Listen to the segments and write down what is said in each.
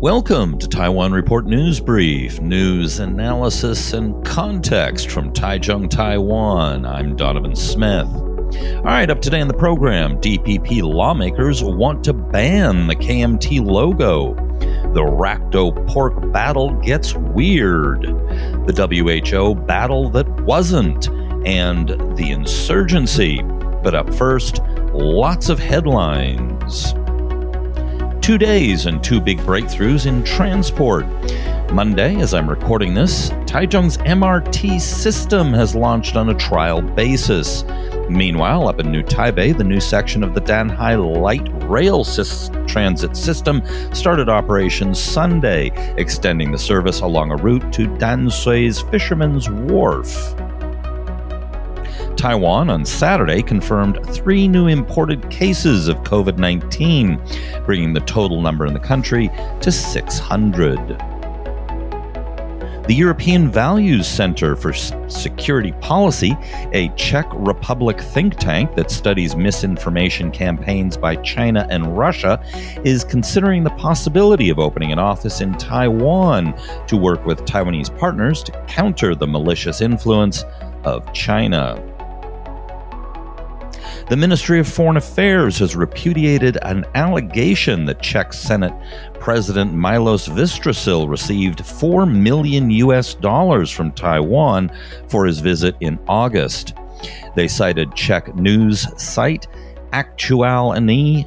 Welcome to Taiwan Report News Brief, news analysis and context from Taichung, Taiwan. I'm Donovan Smith. All right, up today on the program, DPP lawmakers want to ban the KMT logo. The Racto pork battle gets weird. The WHO battle that wasn't, and the insurgency. But up first, lots of headlines two days and two big breakthroughs in transport. Monday, as I'm recording this, Taichung's MRT system has launched on a trial basis. Meanwhile, up in New Taipei, the new section of the Danhai Light Rail Transit System started operations Sunday, extending the service along a route to Dansui's Fisherman's Wharf. Taiwan on Saturday confirmed three new imported cases of COVID 19, bringing the total number in the country to 600. The European Values Center for Security Policy, a Czech Republic think tank that studies misinformation campaigns by China and Russia, is considering the possibility of opening an office in Taiwan to work with Taiwanese partners to counter the malicious influence of China. The Ministry of Foreign Affairs has repudiated an allegation that Czech Senate President Milos Vystrčil received 4 million US dollars from Taiwan for his visit in August. They cited Czech news site Aktuálně.cz,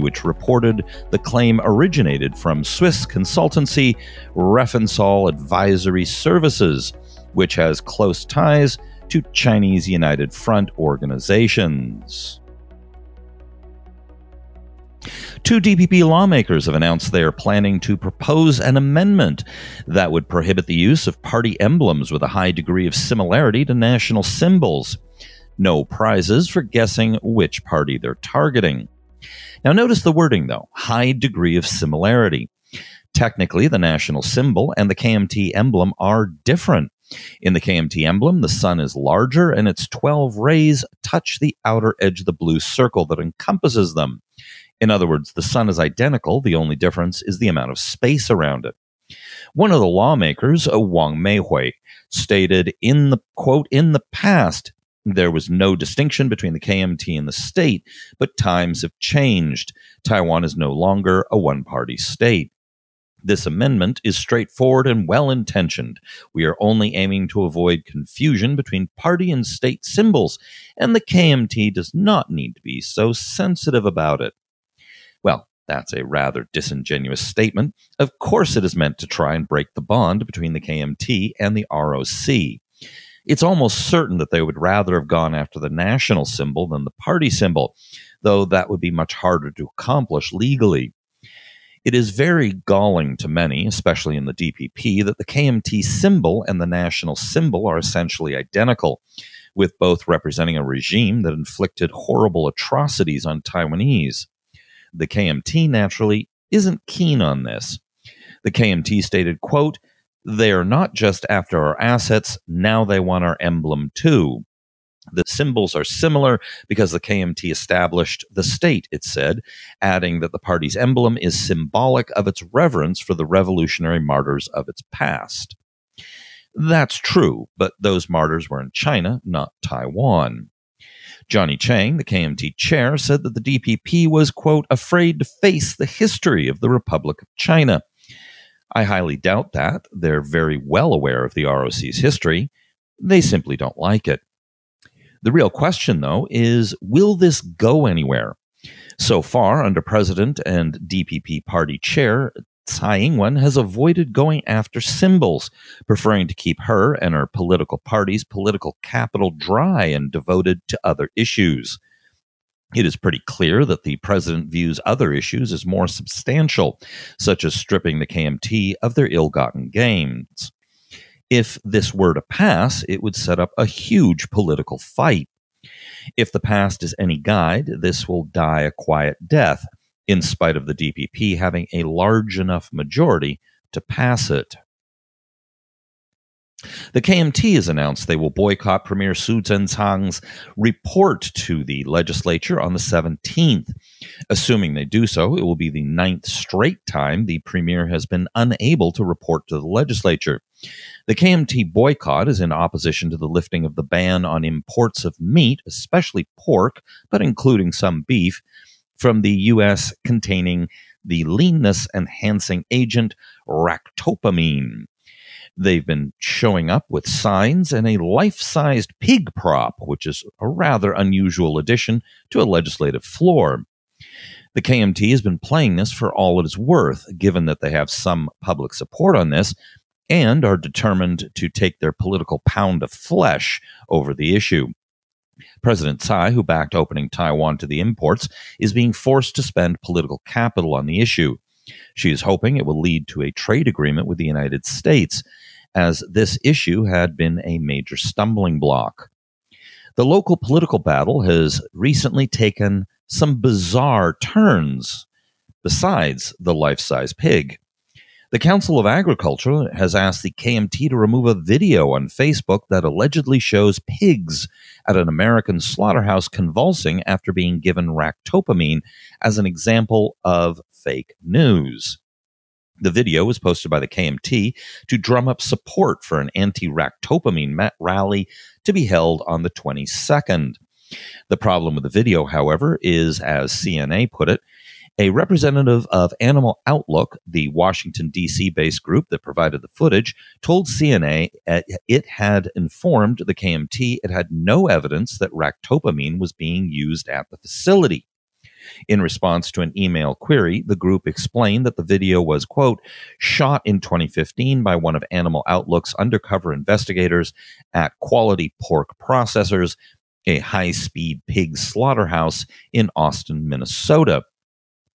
which reported the claim originated from Swiss consultancy Refensal Advisory Services, which has close ties to Chinese United Front organizations. Two DPP lawmakers have announced they are planning to propose an amendment that would prohibit the use of party emblems with a high degree of similarity to national symbols. No prizes for guessing which party they're targeting. Now, notice the wording, though high degree of similarity. Technically, the national symbol and the KMT emblem are different. In the KMT emblem, the sun is larger and its 12 rays touch the outer edge of the blue circle that encompasses them. In other words, the sun is identical, the only difference is the amount of space around it. One of the lawmakers, Wang Meihui, stated in the quote, in the past, there was no distinction between the KMT and the state, but times have changed. Taiwan is no longer a one party state. This amendment is straightforward and well intentioned. We are only aiming to avoid confusion between party and state symbols, and the KMT does not need to be so sensitive about it. Well, that's a rather disingenuous statement. Of course, it is meant to try and break the bond between the KMT and the ROC. It's almost certain that they would rather have gone after the national symbol than the party symbol, though that would be much harder to accomplish legally. It is very galling to many, especially in the DPP, that the KMT symbol and the national symbol are essentially identical, with both representing a regime that inflicted horrible atrocities on Taiwanese. The KMT naturally isn't keen on this. The KMT stated, quote, they are not just after our assets, now they want our emblem too. The symbols are similar because the KMT established the state, it said, adding that the party's emblem is symbolic of its reverence for the revolutionary martyrs of its past. That's true, but those martyrs were in China, not Taiwan. Johnny Chiang, the KMT chair, said that the DPP was, quote, afraid to face the history of the Republic of China. I highly doubt that. They're very well aware of the ROC's history. They simply don't like it. The real question, though, is will this go anywhere? So far, under President and DPP party chair, Tsai Ing-wen has avoided going after symbols, preferring to keep her and her political party's political capital dry and devoted to other issues. It is pretty clear that the president views other issues as more substantial, such as stripping the KMT of their ill gotten gains. If this were to pass, it would set up a huge political fight. If the past is any guide, this will die a quiet death, in spite of the DPP having a large enough majority to pass it. The KMT has announced they will boycott Premier Su Tseng-chang's report to the legislature on the 17th. Assuming they do so, it will be the ninth straight time the premier has been unable to report to the legislature. The KMT boycott is in opposition to the lifting of the ban on imports of meat, especially pork, but including some beef, from the U.S. containing the leanness enhancing agent ractopamine. They've been showing up with signs and a life sized pig prop, which is a rather unusual addition to a legislative floor. The KMT has been playing this for all it is worth, given that they have some public support on this and are determined to take their political pound of flesh over the issue. President Tsai, who backed opening Taiwan to the imports, is being forced to spend political capital on the issue. She is hoping it will lead to a trade agreement with the United States, as this issue had been a major stumbling block. The local political battle has recently taken some bizarre turns besides the life size pig. The Council of Agriculture has asked the KMT to remove a video on Facebook that allegedly shows pigs at an American slaughterhouse convulsing after being given ractopamine as an example of fake news. The video was posted by the KMT to drum up support for an anti ractopamine rally to be held on the 22nd. The problem with the video, however, is, as CNA put it, a representative of Animal Outlook, the Washington, D.C. based group that provided the footage, told CNA uh, it had informed the KMT it had no evidence that ractopamine was being used at the facility. In response to an email query, the group explained that the video was, quote, shot in 2015 by one of Animal Outlook's undercover investigators at Quality Pork Processors, a high speed pig slaughterhouse in Austin, Minnesota.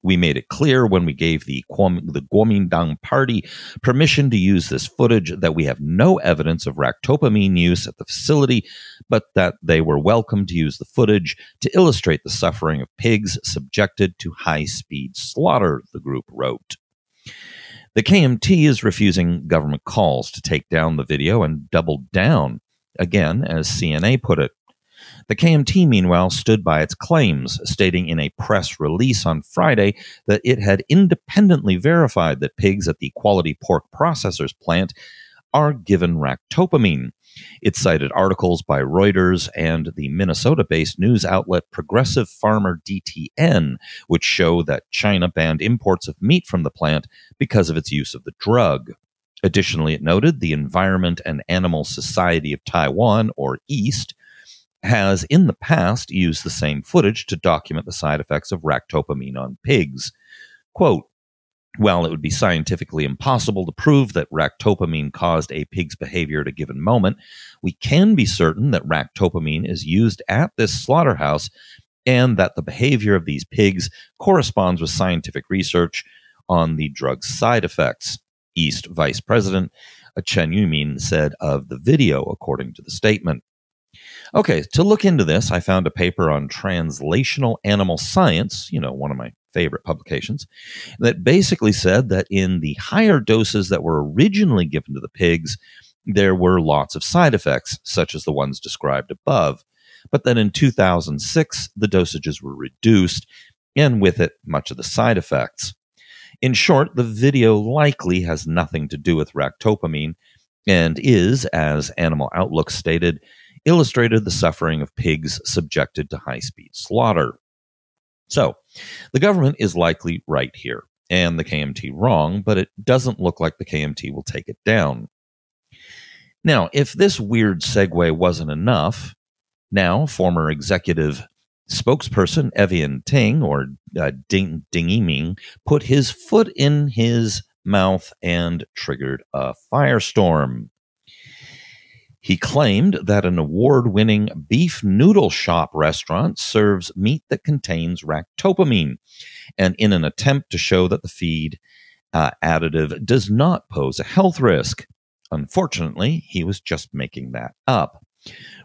We made it clear when we gave the, the Kuomintang party permission to use this footage that we have no evidence of ractopamine use at the facility, but that they were welcome to use the footage to illustrate the suffering of pigs subjected to high speed slaughter, the group wrote. The KMT is refusing government calls to take down the video and doubled down, again, as CNA put it. The KMT, meanwhile, stood by its claims, stating in a press release on Friday that it had independently verified that pigs at the Quality Pork Processors plant are given ractopamine. It cited articles by Reuters and the Minnesota based news outlet Progressive Farmer DTN, which show that China banned imports of meat from the plant because of its use of the drug. Additionally, it noted the Environment and Animal Society of Taiwan, or EAST, has in the past used the same footage to document the side effects of ractopamine on pigs. Quote, while it would be scientifically impossible to prove that ractopamine caused a pig's behavior at a given moment, we can be certain that ractopamine is used at this slaughterhouse and that the behavior of these pigs corresponds with scientific research on the drug's side effects. EAST Vice President Chen Yumin said of the video, according to the statement. Okay, to look into this, I found a paper on translational animal science, you know, one of my favorite publications, that basically said that in the higher doses that were originally given to the pigs, there were lots of side effects, such as the ones described above. But then in 2006, the dosages were reduced, and with it, much of the side effects. In short, the video likely has nothing to do with ractopamine and is, as Animal Outlook stated, illustrated the suffering of pigs subjected to high speed slaughter. So, the government is likely right here, and the KMT wrong, but it doesn't look like the KMT will take it down. Now, if this weird segue wasn't enough, now former executive spokesperson Evian Ting, or uh, Ding Ding Yiming, put his foot in his mouth and triggered a firestorm. He claimed that an award winning beef noodle shop restaurant serves meat that contains ractopamine, and in an attempt to show that the feed uh, additive does not pose a health risk. Unfortunately, he was just making that up.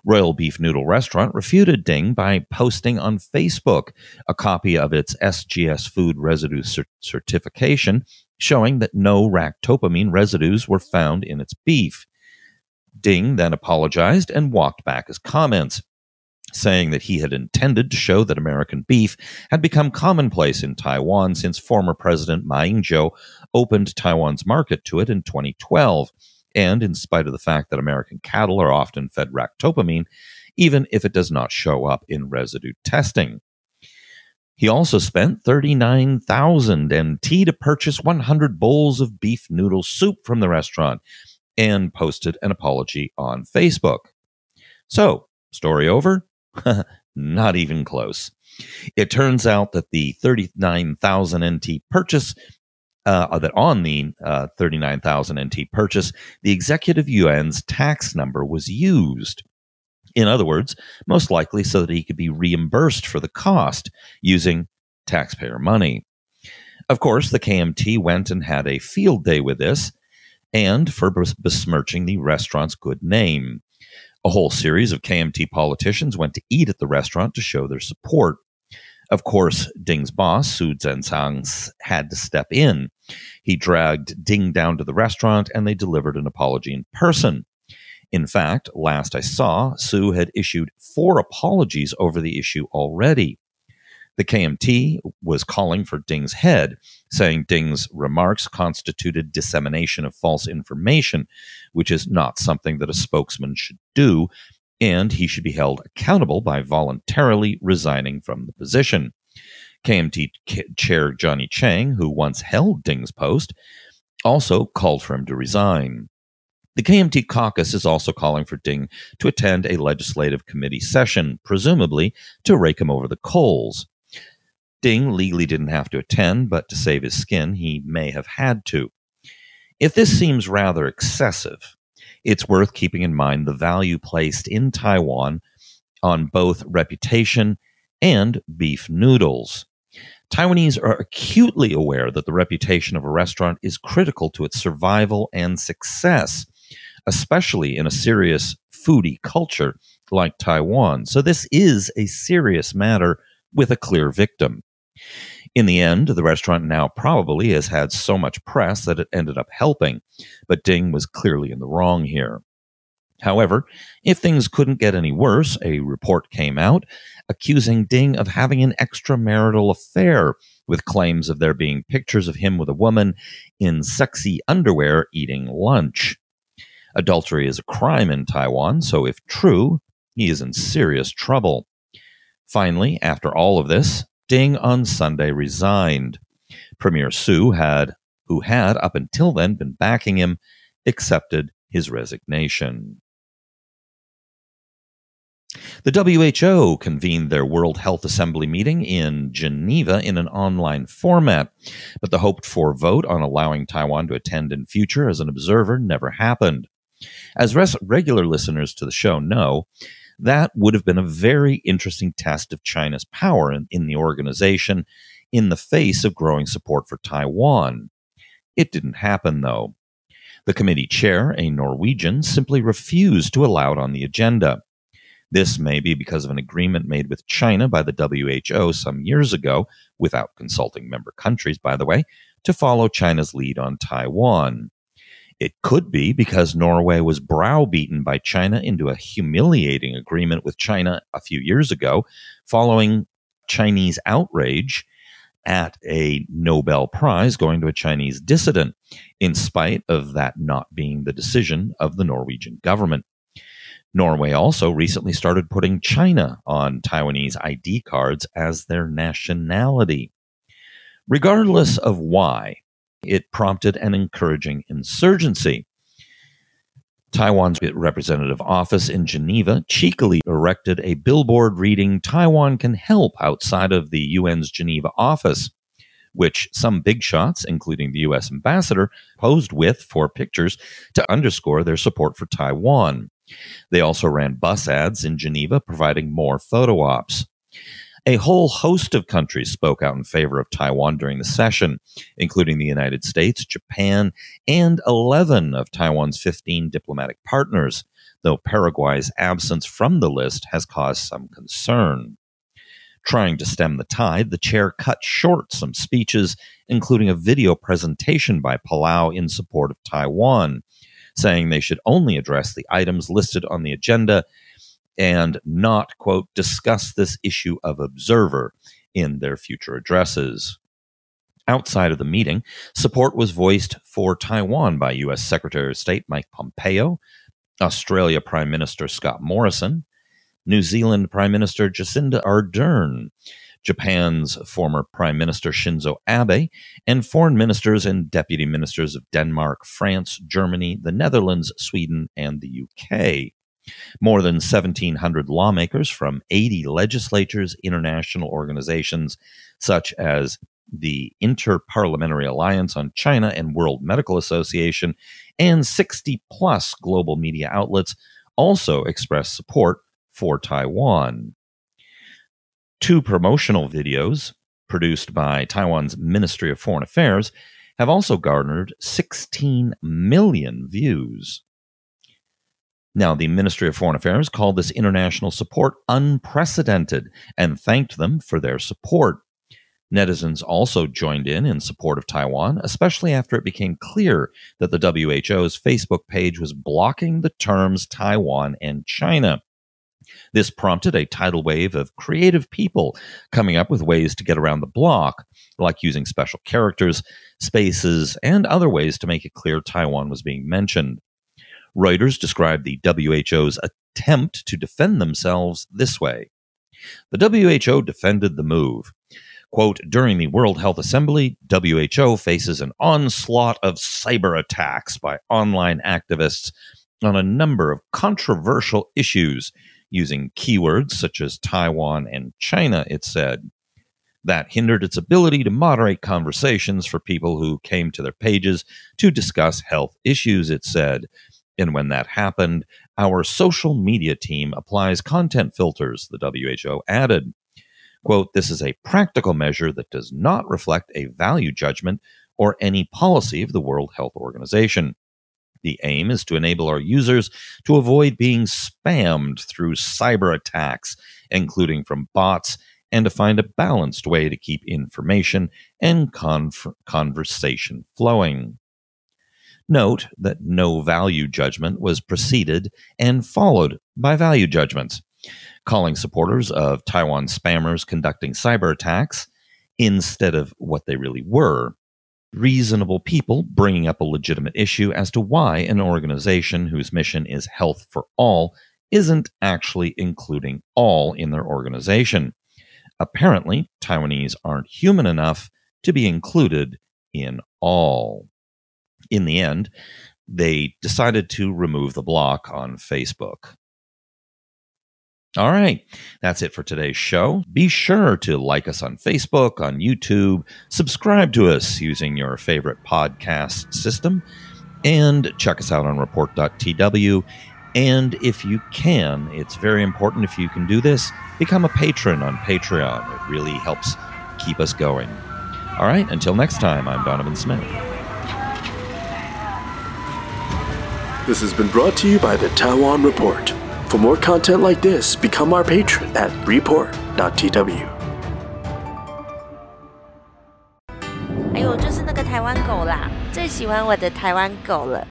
Royal Beef Noodle Restaurant refuted Ding by posting on Facebook a copy of its SGS food residue cer- certification showing that no ractopamine residues were found in its beef. Ding then apologized and walked back his comments, saying that he had intended to show that American beef had become commonplace in Taiwan since former President Ma Ying jeou opened Taiwan's market to it in 2012. And in spite of the fact that American cattle are often fed ractopamine, even if it does not show up in residue testing. He also spent 39,000 NT to purchase 100 bowls of beef noodle soup from the restaurant and posted an apology on Facebook. So, story over? Not even close. It turns out that the 39,000 NT purchase, uh, that on the uh, 39,000 NT purchase, the executive yuan's tax number was used. In other words, most likely so that he could be reimbursed for the cost using taxpayer money. Of course, the KMT went and had a field day with this and for besmirching the restaurant's good name. A whole series of KMT politicians went to eat at the restaurant to show their support. Of course, Ding's boss, Su Tseng-chang, had to step in. He dragged Ding down to the restaurant and they delivered an apology in person. In fact, last I saw, Su had issued four apologies over the issue already. The KMT was calling for Ding's head, saying Ding's remarks constituted dissemination of false information, which is not something that a spokesman should do, and he should be held accountable by voluntarily resigning from the position. KMT chair Johnny Chiang, who once held Ding's post, also called for him to resign. The KMT caucus is also calling for Ding to attend a legislative committee session, presumably to rake him over the coals. Ding legally didn't have to attend, but to save his skin, he may have had to. If this seems rather excessive, it's worth keeping in mind the value placed in Taiwan on both reputation and beef noodles. Taiwanese are acutely aware that the reputation of a restaurant is critical to its survival and success especially in a serious foodie culture like Taiwan. So this is a serious matter with a clear victim. In the end, the restaurant now probably has had so much press that it ended up helping, but Ding was clearly in the wrong here. However, if things couldn't get any worse, a report came out accusing Ding of having an extramarital affair, with claims of there being pictures of him with a woman in sexy underwear eating lunch. Adultery is a crime in Taiwan, so if true, he is in serious trouble. Finally, after all of this, Ding on Sunday resigned. Premier Su had, who had up until then been backing him, accepted his resignation. The WHO convened their World Health Assembly meeting in Geneva in an online format, but the hoped for vote on allowing Taiwan to attend in future as an observer never happened. As res- regular listeners to the show know, that would have been a very interesting test of China's power in, in the organization in the face of growing support for Taiwan. It didn't happen, though. The committee chair, a Norwegian, simply refused to allow it on the agenda. This may be because of an agreement made with China by the WHO some years ago, without consulting member countries, by the way, to follow China's lead on Taiwan. It could be because Norway was browbeaten by China into a humiliating agreement with China a few years ago following Chinese outrage at a Nobel Prize going to a Chinese dissident, in spite of that not being the decision of the Norwegian government. Norway also recently started putting China on Taiwanese ID cards as their nationality. Regardless of why, it prompted an encouraging insurgency. Taiwan's representative office in Geneva cheekily erected a billboard reading Taiwan can help outside of the UN's Geneva office, which some big shots, including the US ambassador, posed with for pictures to underscore their support for Taiwan. They also ran bus ads in Geneva providing more photo ops. A whole host of countries spoke out in favor of Taiwan during the session, including the United States, Japan, and 11 of Taiwan's 15 diplomatic partners, though Paraguay's absence from the list has caused some concern. Trying to stem the tide, the chair cut short some speeches, including a video presentation by Palau in support of Taiwan. saying they should only address the items listed on the agenda and not, quote, discuss this issue of observer in their future addresses. Outside of the meeting, support was voiced for Taiwan by U.S. Secretary of State Mike Pompeo, Australia Prime Minister Scott Morrison, New Zealand Prime Minister Jacinda Ardern, Japan's former Prime Minister Shinzo Abe, and foreign ministers and deputy ministers of Denmark, France, Germany, the Netherlands, Sweden, and the UK. More than 1,700 lawmakers from 80 legislatures, international organizations such as the Interparliamentary Alliance on China and World Medical Association, and 60 plus global media outlets also expressed support for Taiwan. Two promotional videos produced by Taiwan's Ministry of Foreign Affairs have also garnered 16 million views. Now, the Ministry of Foreign Affairs called this international support unprecedented and thanked them for their support. Netizens also joined in in support of Taiwan, especially after it became clear that the WHO's Facebook page was blocking the terms Taiwan and China. This prompted a tidal wave of creative people coming up with ways to get around the block, like using special characters, spaces, and other ways to make it clear Taiwan was being mentioned. Reuters described the WHO's attempt to defend themselves this way. The WHO defended the move. Quote, during the World Health Assembly, WHO faces an onslaught of cyber attacks by online activists on a number of controversial issues using keywords such as Taiwan and China, it said. That hindered its ability to moderate conversations for people who came to their pages to discuss health issues, it said. And when that happened, our social media team applies content filters, the WHO added. Quote, this is a practical measure that does not reflect a value judgment or any policy of the World Health Organization. The aim is to enable our users to avoid being spammed through cyber attacks, including from bots, and to find a balanced way to keep information and conversation flowing. Note that no value judgment was preceded and followed by value judgments calling supporters of Taiwan spammers conducting cyber attacks instead of what they really were. Reasonable people bringing up a legitimate issue as to why an organization whose mission is health for all isn't actually including all in their organization. Apparently, Taiwanese aren't human enough to be included in all. In the end, they decided to remove the block on Facebook. All right. That's it for today's show. Be sure to like us on Facebook, on YouTube, subscribe to us using your favorite podcast system, and check us out on report.tw. And if you can, it's very important if you can do this, become a patron on Patreon. It really helps keep us going. All right. Until next time, I'm Donovan Smith. This has been brought to you by the Taiwan Report. For more content like this, become our patron at report.tw. 哎呦，就是那个台湾狗啦，最喜欢我的台湾狗了。